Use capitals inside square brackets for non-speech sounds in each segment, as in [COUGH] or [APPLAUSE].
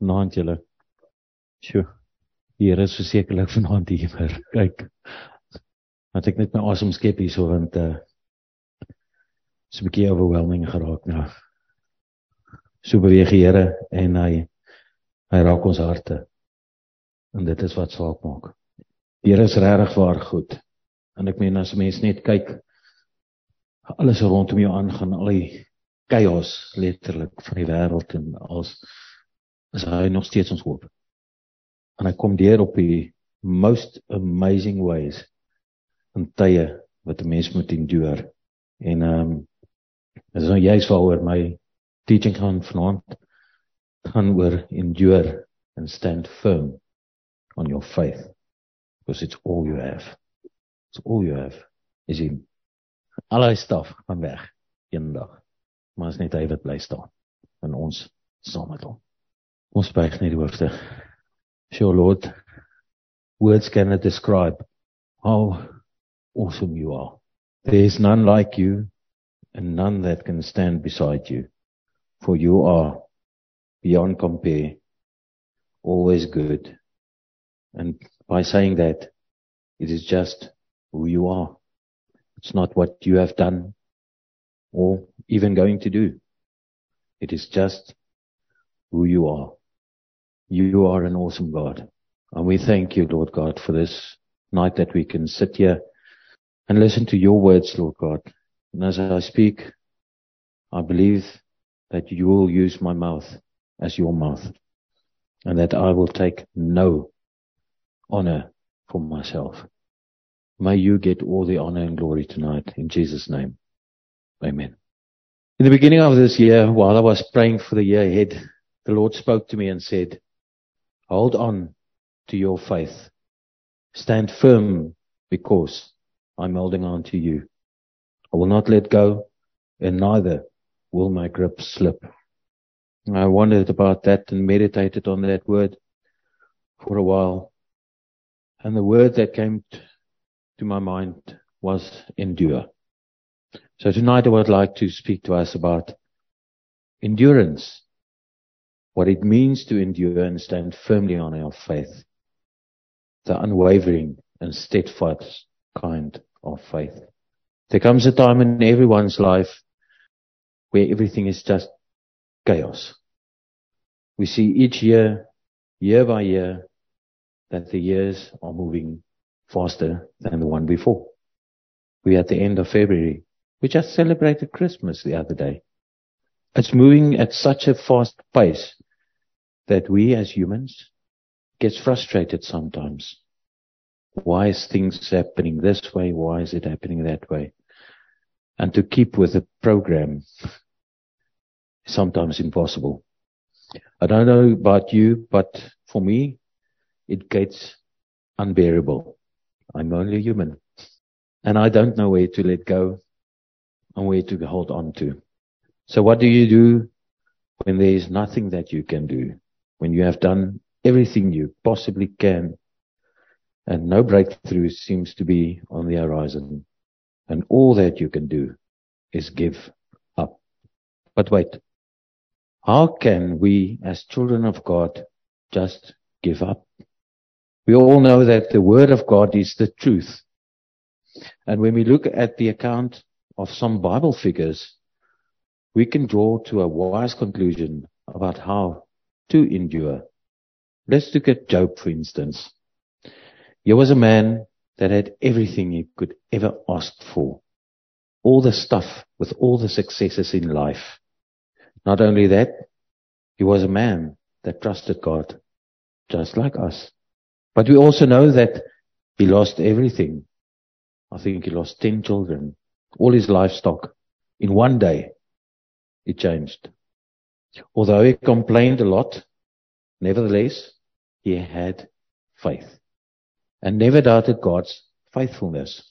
Vanaand julle. Sjoe. Die Here is versekerlik vanaand hier. Kyk. Want ek net my asem skep hierso want uh is 'n bietjie overwhelming geraak nou. So beweeg die Here en hy hy raak ons harte. En dit is wat saak maak. Die Here is regtig waar goed. En ek meen as mense net kyk alles rondom jou aangaan, al die chaos letterlik van die wêreld en als is hy nog steeds ons hoop. En hy kom deur op die most amazing ways in tye wat 'n mens moet endure. En ehm um, dis nou juist waaroor my teaching gaan vanaand gaan oor endure and stand firm on your faith because it's all you have. It's all you have is in al die staf van weg eendag. Maar as net hy wat bly staan in ons saam met hom. Ons buig net die hoofde. Sure Lord, words cannot describe how awesome you are. There is none like you and none that can stand beside you. For you are beyond compare, always good. And by saying that, it is just who you are. It's not what you have done or even going to do. It is just who you are. You are an awesome God. And we thank you, Lord God, for this night that we can sit here and listen to your words, Lord God. And as I speak, I believe that you will use my mouth as your mouth and that I will take no honor for myself. May you get all the honor and glory tonight in Jesus' name. Amen. In the beginning of this year, while I was praying for the year ahead, the Lord spoke to me and said, Hold on to your faith. Stand firm because I'm holding on to you. I will not let go and neither will my grip slip. I wondered about that and meditated on that word for a while. And the word that came to my mind was endure. So tonight I would like to speak to us about endurance what it means to endure and stand firmly on our faith, the unwavering and steadfast kind of faith. There comes a time in everyone's life where everything is just chaos. We see each year, year by year, that the years are moving faster than the one before. We're at the end of February. We just celebrated Christmas the other day. It's moving at such a fast pace that we as humans gets frustrated sometimes. Why is things happening this way? Why is it happening that way? And to keep with the program is sometimes impossible. I don't know about you, but for me, it gets unbearable. I'm only human. And I don't know where to let go and where to hold on to. So what do you do when there is nothing that you can do? When you have done everything you possibly can and no breakthrough seems to be on the horizon and all that you can do is give up. But wait, how can we as children of God just give up? We all know that the word of God is the truth. And when we look at the account of some Bible figures, we can draw to a wise conclusion about how to endure. Let's look at Job, for instance. He was a man that had everything he could ever ask for. All the stuff with all the successes in life. Not only that, he was a man that trusted God, just like us. But we also know that he lost everything. I think he lost 10 children, all his livestock. In one day, it changed. Although he complained a lot, nevertheless, he had faith and never doubted God's faithfulness.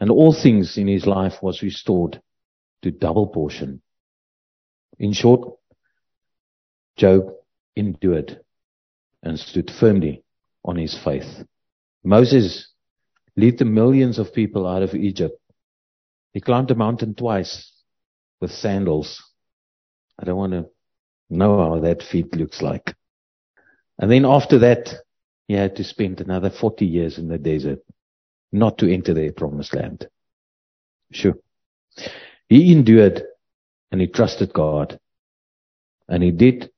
And all things in his life was restored to double portion. In short, Job endured and stood firmly on his faith. Moses led the millions of people out of Egypt. He climbed a mountain twice with sandals. I don't want to know how that feat looks like. And then after that, he had to spend another 40 years in the desert, not to enter the promised land. Sure. He endured and he trusted God. And he did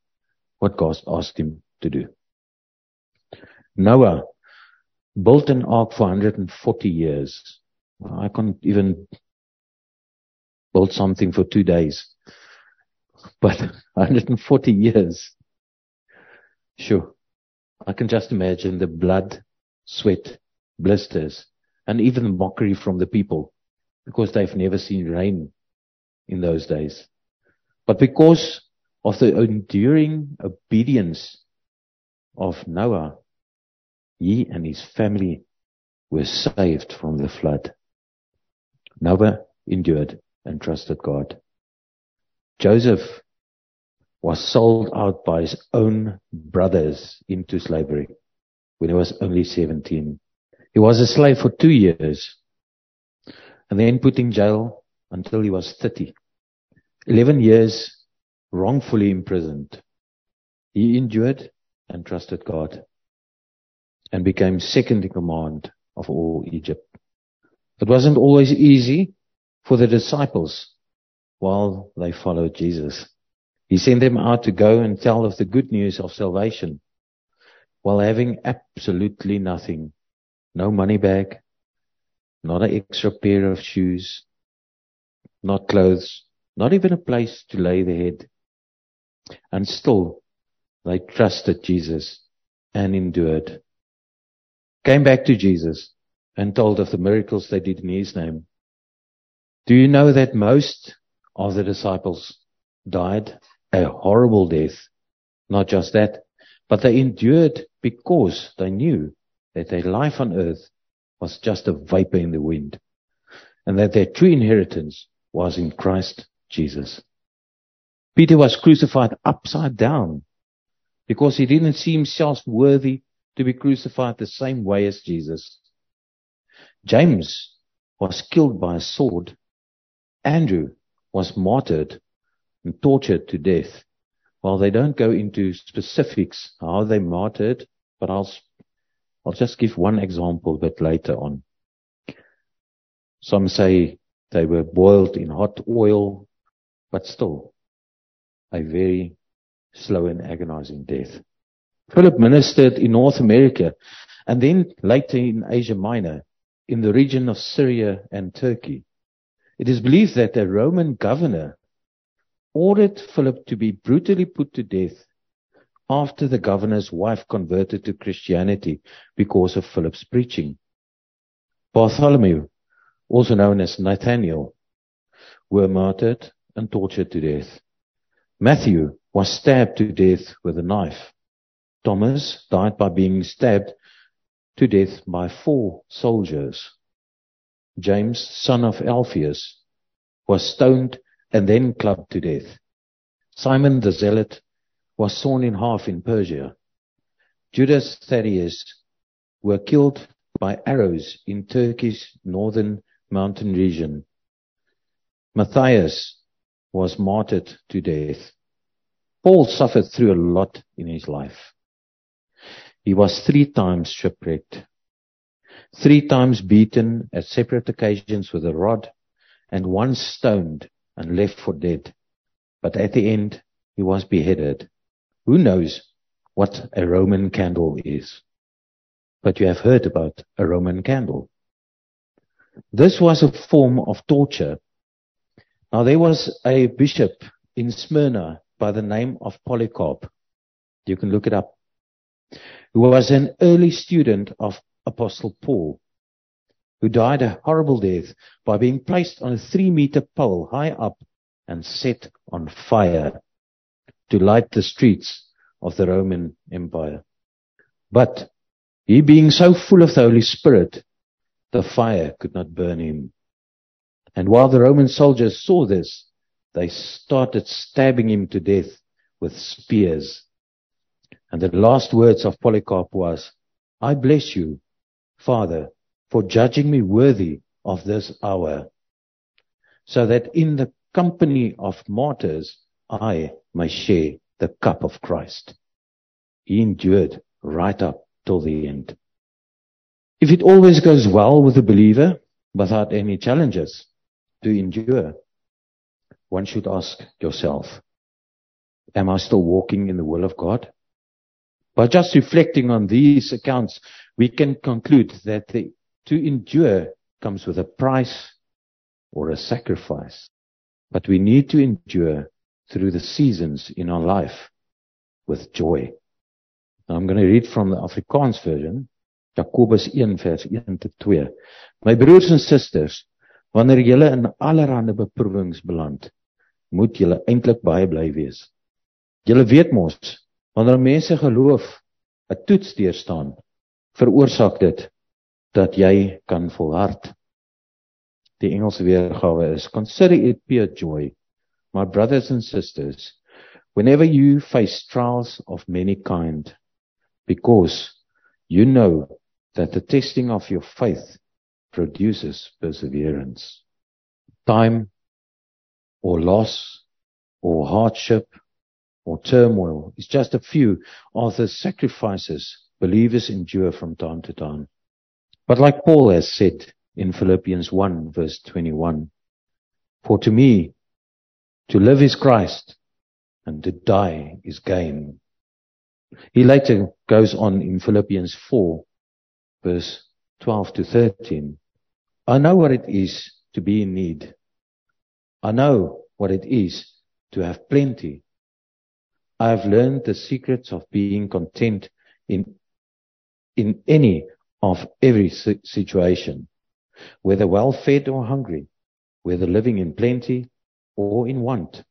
what God asked him to do. Noah built an ark for 140 years. I can't even build something for two days. But [LAUGHS] 140 years. Sure. I can just imagine the blood, sweat, blisters, and even mockery from the people because they've never seen rain in those days. But because of the enduring obedience of Noah, he and his family were saved from the flood. Noah endured and trusted God. Joseph was sold out by his own brothers into slavery when he was only 17. He was a slave for two years and then put in jail until he was 30. 11 years wrongfully imprisoned. He endured and trusted God and became second in command of all Egypt. It wasn't always easy for the disciples while they followed Jesus. He sent them out to go and tell of the good news of salvation while having absolutely nothing. No money bag, not an extra pair of shoes, not clothes, not even a place to lay the head. And still, they trusted Jesus and endured. Came back to Jesus and told of the miracles they did in his name. Do you know that most of the disciples died a horrible death. Not just that, but they endured because they knew that their life on earth was just a vapor in the wind and that their true inheritance was in Christ Jesus. Peter was crucified upside down because he didn't see himself worthy to be crucified the same way as Jesus. James was killed by a sword. Andrew was martyred and tortured to death. Well, they don't go into specifics how they martyred, but I'll, I'll just give one example a bit later on. Some say they were boiled in hot oil, but still a very slow and agonizing death. Philip ministered in North America and then later in Asia Minor, in the region of Syria and Turkey. It is believed that a Roman governor ordered Philip to be brutally put to death after the governor's wife converted to Christianity because of Philip's preaching. Bartholomew, also known as Nathaniel, were martyred and tortured to death. Matthew was stabbed to death with a knife. Thomas died by being stabbed to death by four soldiers. James, son of Alphaeus, was stoned and then clubbed to death. Simon the Zealot was sawn in half in Persia. Judas Thaddeus were killed by arrows in Turkey's northern mountain region. Matthias was martyred to death. Paul suffered through a lot in his life. He was three times shipwrecked, three times beaten at separate occasions with a rod, and once stoned and left for dead. But at the end, he was beheaded. Who knows what a Roman candle is? But you have heard about a Roman candle. This was a form of torture. Now there was a bishop in Smyrna by the name of Polycarp. You can look it up. Who was an early student of Apostle Paul who died a horrible death by being placed on a three meter pole high up and set on fire to light the streets of the Roman Empire. But he being so full of the Holy Spirit, the fire could not burn him. And while the Roman soldiers saw this, they started stabbing him to death with spears. And the last words of Polycarp was, I bless you, Father, for judging me worthy of this hour, so that in the company of martyrs I may share the cup of Christ. he endured right up till the end. If it always goes well with the believer without any challenges to endure, one should ask yourself, am I still walking in the will of God? By just reflecting on these accounts, we can conclude that the, to endure comes with a price or a sacrifice. But we need to endure through the seasons in our life with joy. Now I'm going to read from the Afrikaans version, Jakobus 1 vers 1 tot 2. My broers en susters, wanneer julle in allerlei beproewings beland, moet julle eintlik baie bly wees. Julle weet mos, wanneer mense geloof 'n toets deurstaan, veroorsaak dit dat jy kan volhard. Die Engelse weergawe is consider it pure joy, my brothers and sisters, whenever you face trials of many kind, because you know that the testing of your faith produces perseverance. Time or loss or hardship or turmoil is just a few of the sacrifices believers endure from time to time. But like Paul has said in Philippians 1 verse 21, for to me, to live is Christ and to die is gain. He later goes on in Philippians 4 verse 12 to 13. I know what it is to be in need. I know what it is to have plenty. I have learned the secrets of being content in, in any of every situation, whether well fed or hungry, whether living in plenty or in want.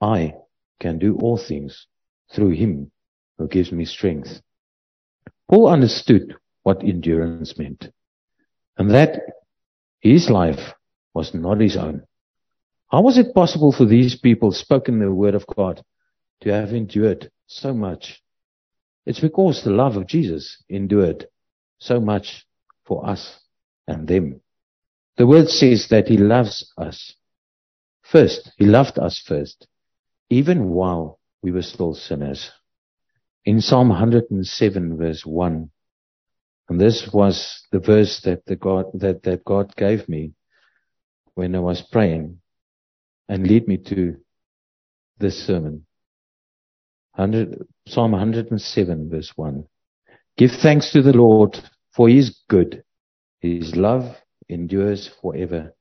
I can do all things through him who gives me strength. Paul understood what endurance meant. And that his life was not his own. How was it possible for these people spoken the word of God to have endured so much? It's because the love of Jesus endured so much for us and them. The word says that he loves us. First, he loved us first, even while we were still sinners. In Psalm 107 verse 1, and this was the verse that the God, that, that God gave me when I was praying and lead me to this sermon. 100, Psalm 107 verse 1. Give thanks to the Lord for he is good. His love endures forever.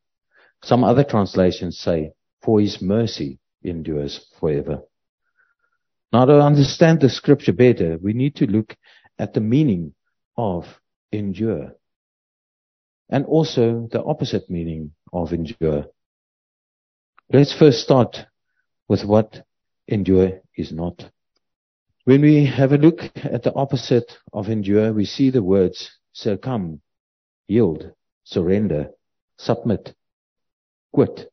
Some other translations say, for his mercy endures forever. Now to understand the scripture better, we need to look at the meaning of endure. And also the opposite meaning of endure. Let's first start with what endure is not. When we have a look at the opposite of endure, we see the words succumb, yield, surrender, submit, quit,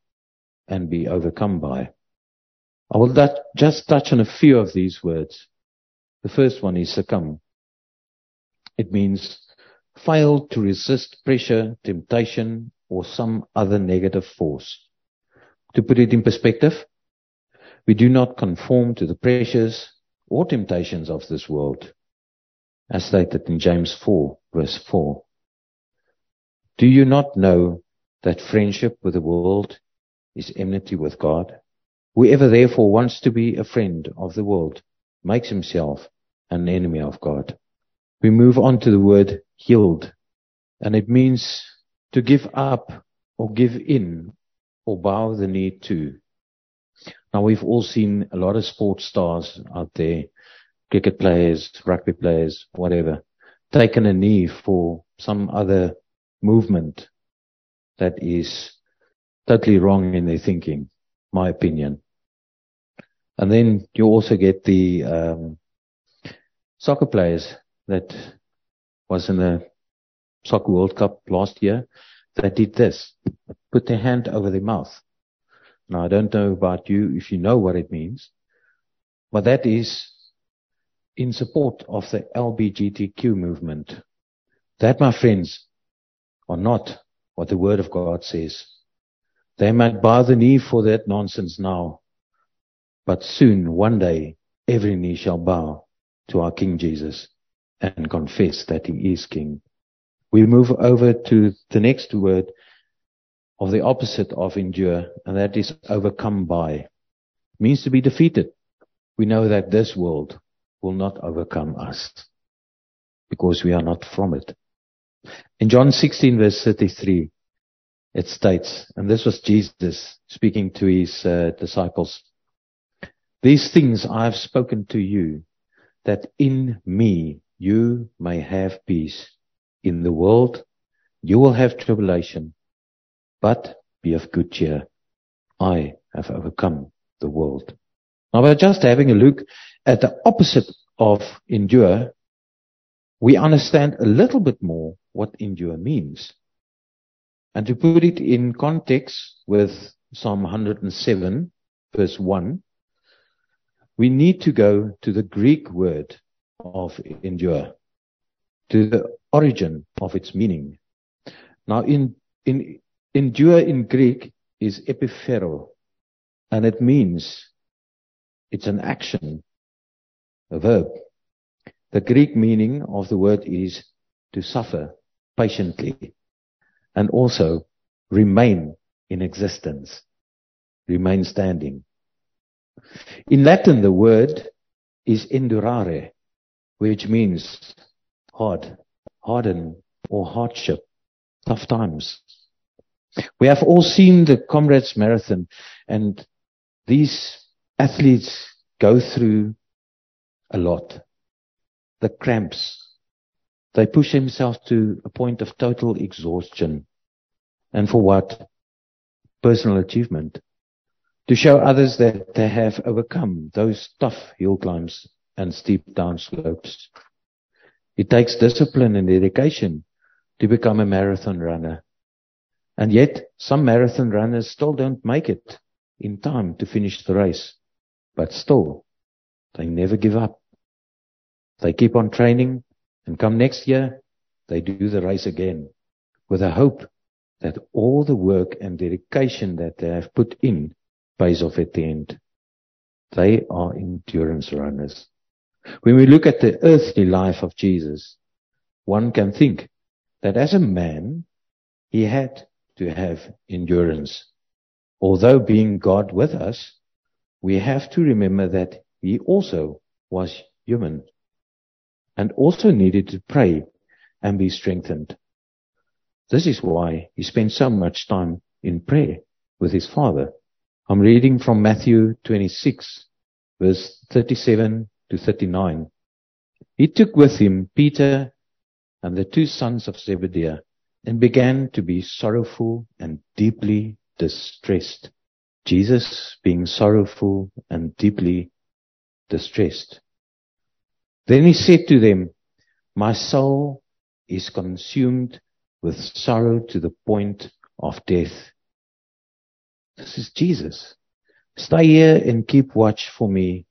and be overcome by. I will just touch on a few of these words. The first one is succumb. It means fail to resist pressure, temptation, or some other negative force. To put it in perspective, we do not conform to the pressures or temptations of this world, as stated in James 4 verse 4. Do you not know that friendship with the world is enmity with God? Whoever therefore wants to be a friend of the world makes himself an enemy of God. We move on to the word yield, and it means to give up or give in or bow the knee to. Now we've all seen a lot of sports stars out there, cricket players, rugby players, whatever, taken a knee for some other movement that is totally wrong in their thinking, my opinion. And then you also get the um, soccer players that was in the Soccer World Cup last year that did this, put their hand over their mouth. Now I don't know about you if you know what it means, but that is in support of the LBGTQ movement. That, my friends, are not what the word of God says. They might bow the knee for that nonsense now, but soon, one day, every knee shall bow to our King Jesus and confess that he is King. We move over to the next word of the opposite of endure, and that is overcome by. It means to be defeated. We know that this world will not overcome us because we are not from it. In John 16 verse 33, it states, and this was Jesus speaking to his uh, disciples, these things I have spoken to you, that in me you may have peace. In the world you will have tribulation, but be of good cheer. I have overcome the world. Now by just having a look at the opposite of endure, we understand a little bit more what endure means. And to put it in context with Psalm 107 verse 1, we need to go to the Greek word of endure, to the origin of its meaning. Now in, in, endure in Greek is epiphero, and it means it's an action, a verb. The Greek meaning of the word is to suffer patiently and also remain in existence, remain standing. In Latin, the word is endurare, which means hard, harden, or hardship, tough times. We have all seen the Comrades Marathon, and these athletes go through a lot. The cramps. They push themselves to a point of total exhaustion. And for what? Personal achievement to show others that they have overcome those tough hill climbs and steep down slopes. It takes discipline and dedication to become a marathon runner. And yet, some marathon runners still don't make it in time to finish the race. But still, they never give up. They keep on training and come next year, they do the race again with a hope that all the work and dedication that they have put in pays off at the end. They are endurance runners. When we look at the earthly life of Jesus, one can think that as a man, he had to have endurance. Although being God with us, we have to remember that he also was human and also needed to pray and be strengthened. This is why he spent so much time in prayer with his father. I'm reading from Matthew 26, verse 37 to 39. He took with him Peter and the two sons of Zebedee and began to be sorrowful and deeply distressed. Jesus being sorrowful and deeply distressed. Then he said to them, My soul is consumed with sorrow to the point of death. This is Jesus. Stay here and keep watch for me.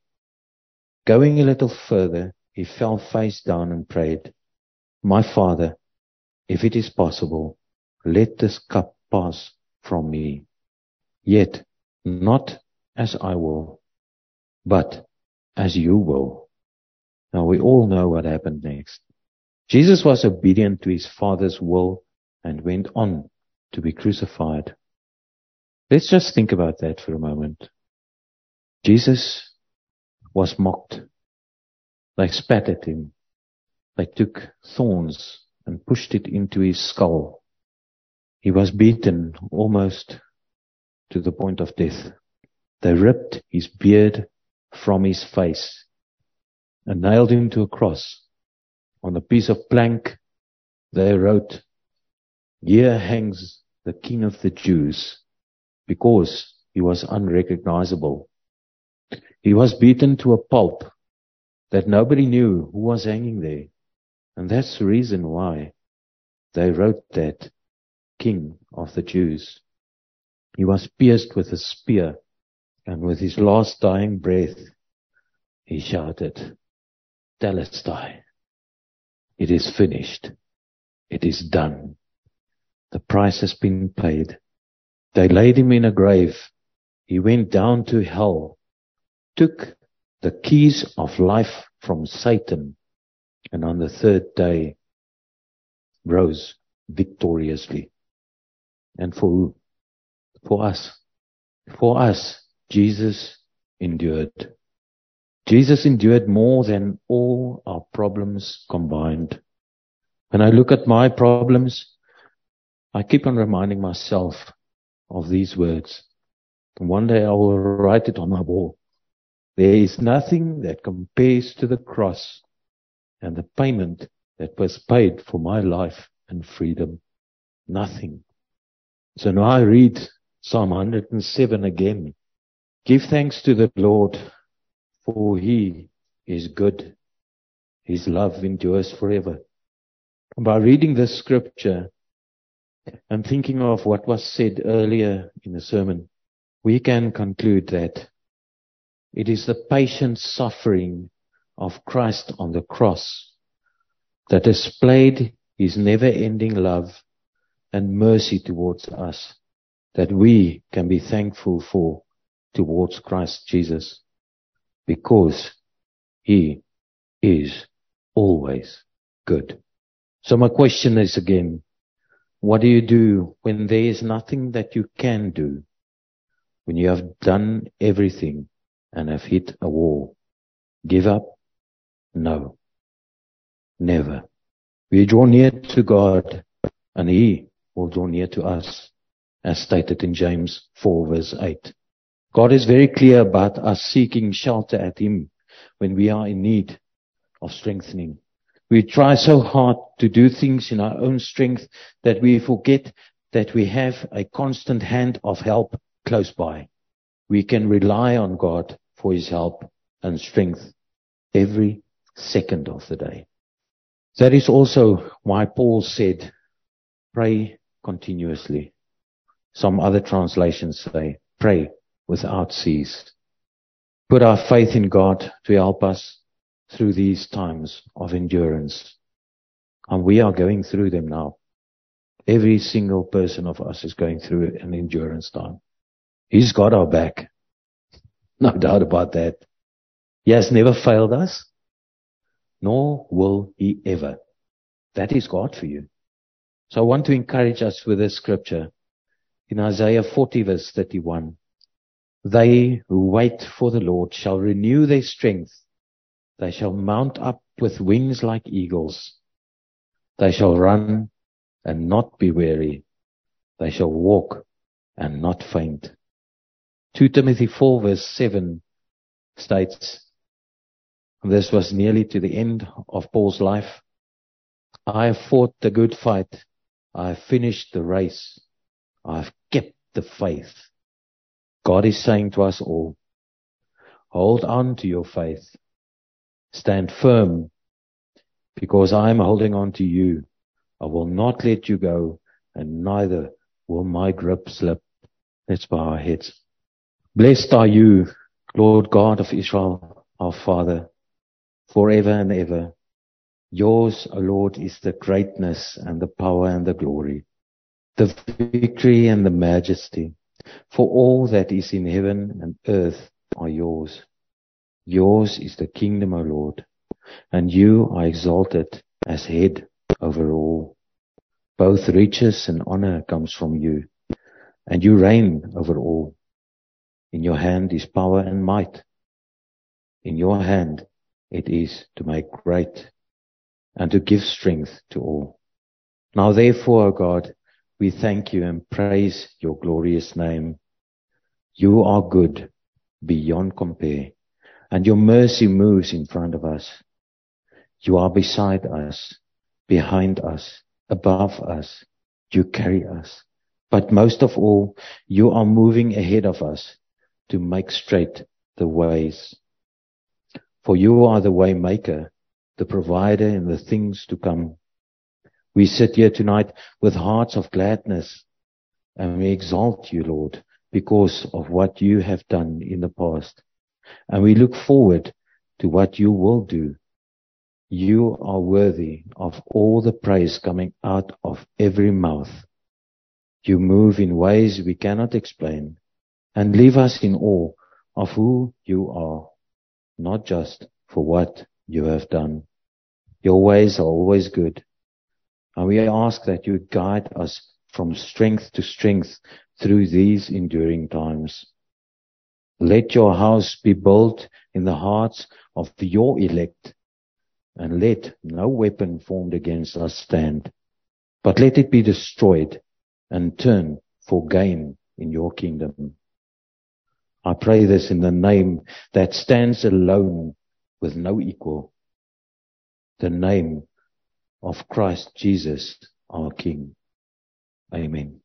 Going a little further, he fell face down and prayed, My Father, if it is possible, let this cup pass from me. Yet not as I will, but as you will. Now we all know what happened next. Jesus was obedient to his Father's will and went on to be crucified. Let's just think about that for a moment. Jesus was mocked. They spat at him. They took thorns and pushed it into his skull. He was beaten almost to the point of death. They ripped his beard from his face and nailed him to a cross. On a piece of plank, they wrote, Here hangs the King of the Jews because he was unrecognizable. He was beaten to a pulp that nobody knew who was hanging there. And that's the reason why they wrote that King of the Jews. He was pierced with a spear and with his last dying breath, he shouted, Telestai, it is finished. It is done. The price has been paid. They laid him in a grave. He went down to hell, took the keys of life from Satan, and on the third day rose victoriously. And for who? For us. For us, Jesus endured. Jesus endured more than all our problems combined. When I look at my problems, I keep on reminding myself of these words. One day I will write it on my wall. There is nothing that compares to the cross and the payment that was paid for my life and freedom. Nothing. So now I read Psalm 107 again. Give thanks to the Lord, for he is good. His love endures forever. By reading this scripture, I'm thinking of what was said earlier in the sermon. We can conclude that it is the patient suffering of Christ on the cross that displayed his never ending love and mercy towards us that we can be thankful for towards Christ Jesus because he is always good. So my question is again, what do you do when there is nothing that you can do? When you have done everything and have hit a wall? Give up? No. Never. We draw near to God and He will draw near to us, as stated in James 4 verse 8. God is very clear about us seeking shelter at Him when we are in need of strengthening. We try so hard to do things in our own strength that we forget that we have a constant hand of help close by. We can rely on God for His help and strength every second of the day. That is also why Paul said, pray continuously. Some other translations say, pray without cease. Put our faith in God to help us through these times of endurance. And we are going through them now. Every single person of us is going through an endurance time. He's got our back. [LAUGHS] No doubt about that. He has never failed us nor will he ever. That is God for you. So I want to encourage us with this scripture in Isaiah 40 verse 31. They who wait for the Lord shall renew their strength. They shall mount up with wings like eagles. They shall run and not be weary. They shall walk and not faint. 2 Timothy 4 verse 7 states, this was nearly to the end of Paul's life. I have fought the good fight. I have finished the race. I have kept the faith. God is saying to us all, hold on to your faith. Stand firm because I am holding on to you. I will not let you go and neither will my grip slip. Let's bow our heads. Blessed are you, Lord God of Israel, our Father forever and ever. Yours, O Lord, is the greatness and the power and the glory, the victory and the majesty. For all that is in heaven and earth are yours. Yours is the kingdom, O Lord, and you are exalted as head over all. Both riches and honor comes from you, and you reign over all. In your hand is power and might. In your hand it is to make great and to give strength to all. Now therefore, O God, we thank you and praise your glorious name. You are good beyond compare and your mercy moves in front of us. You are beside us, behind us, above us. You carry us. But most of all, you are moving ahead of us to make straight the ways for you are the way maker, the provider in the things to come. We sit here tonight with hearts of gladness and we exalt you, Lord, because of what you have done in the past. And we look forward to what you will do. You are worthy of all the praise coming out of every mouth. You move in ways we cannot explain and leave us in awe of who you are. Not just for what you have done. Your ways are always good. And we ask that you guide us from strength to strength through these enduring times. Let your house be built in the hearts of your elect, and let no weapon formed against us stand, but let it be destroyed and turn for gain in your kingdom. I pray this in the name that stands alone with no equal, the name of Christ Jesus, our King. Amen.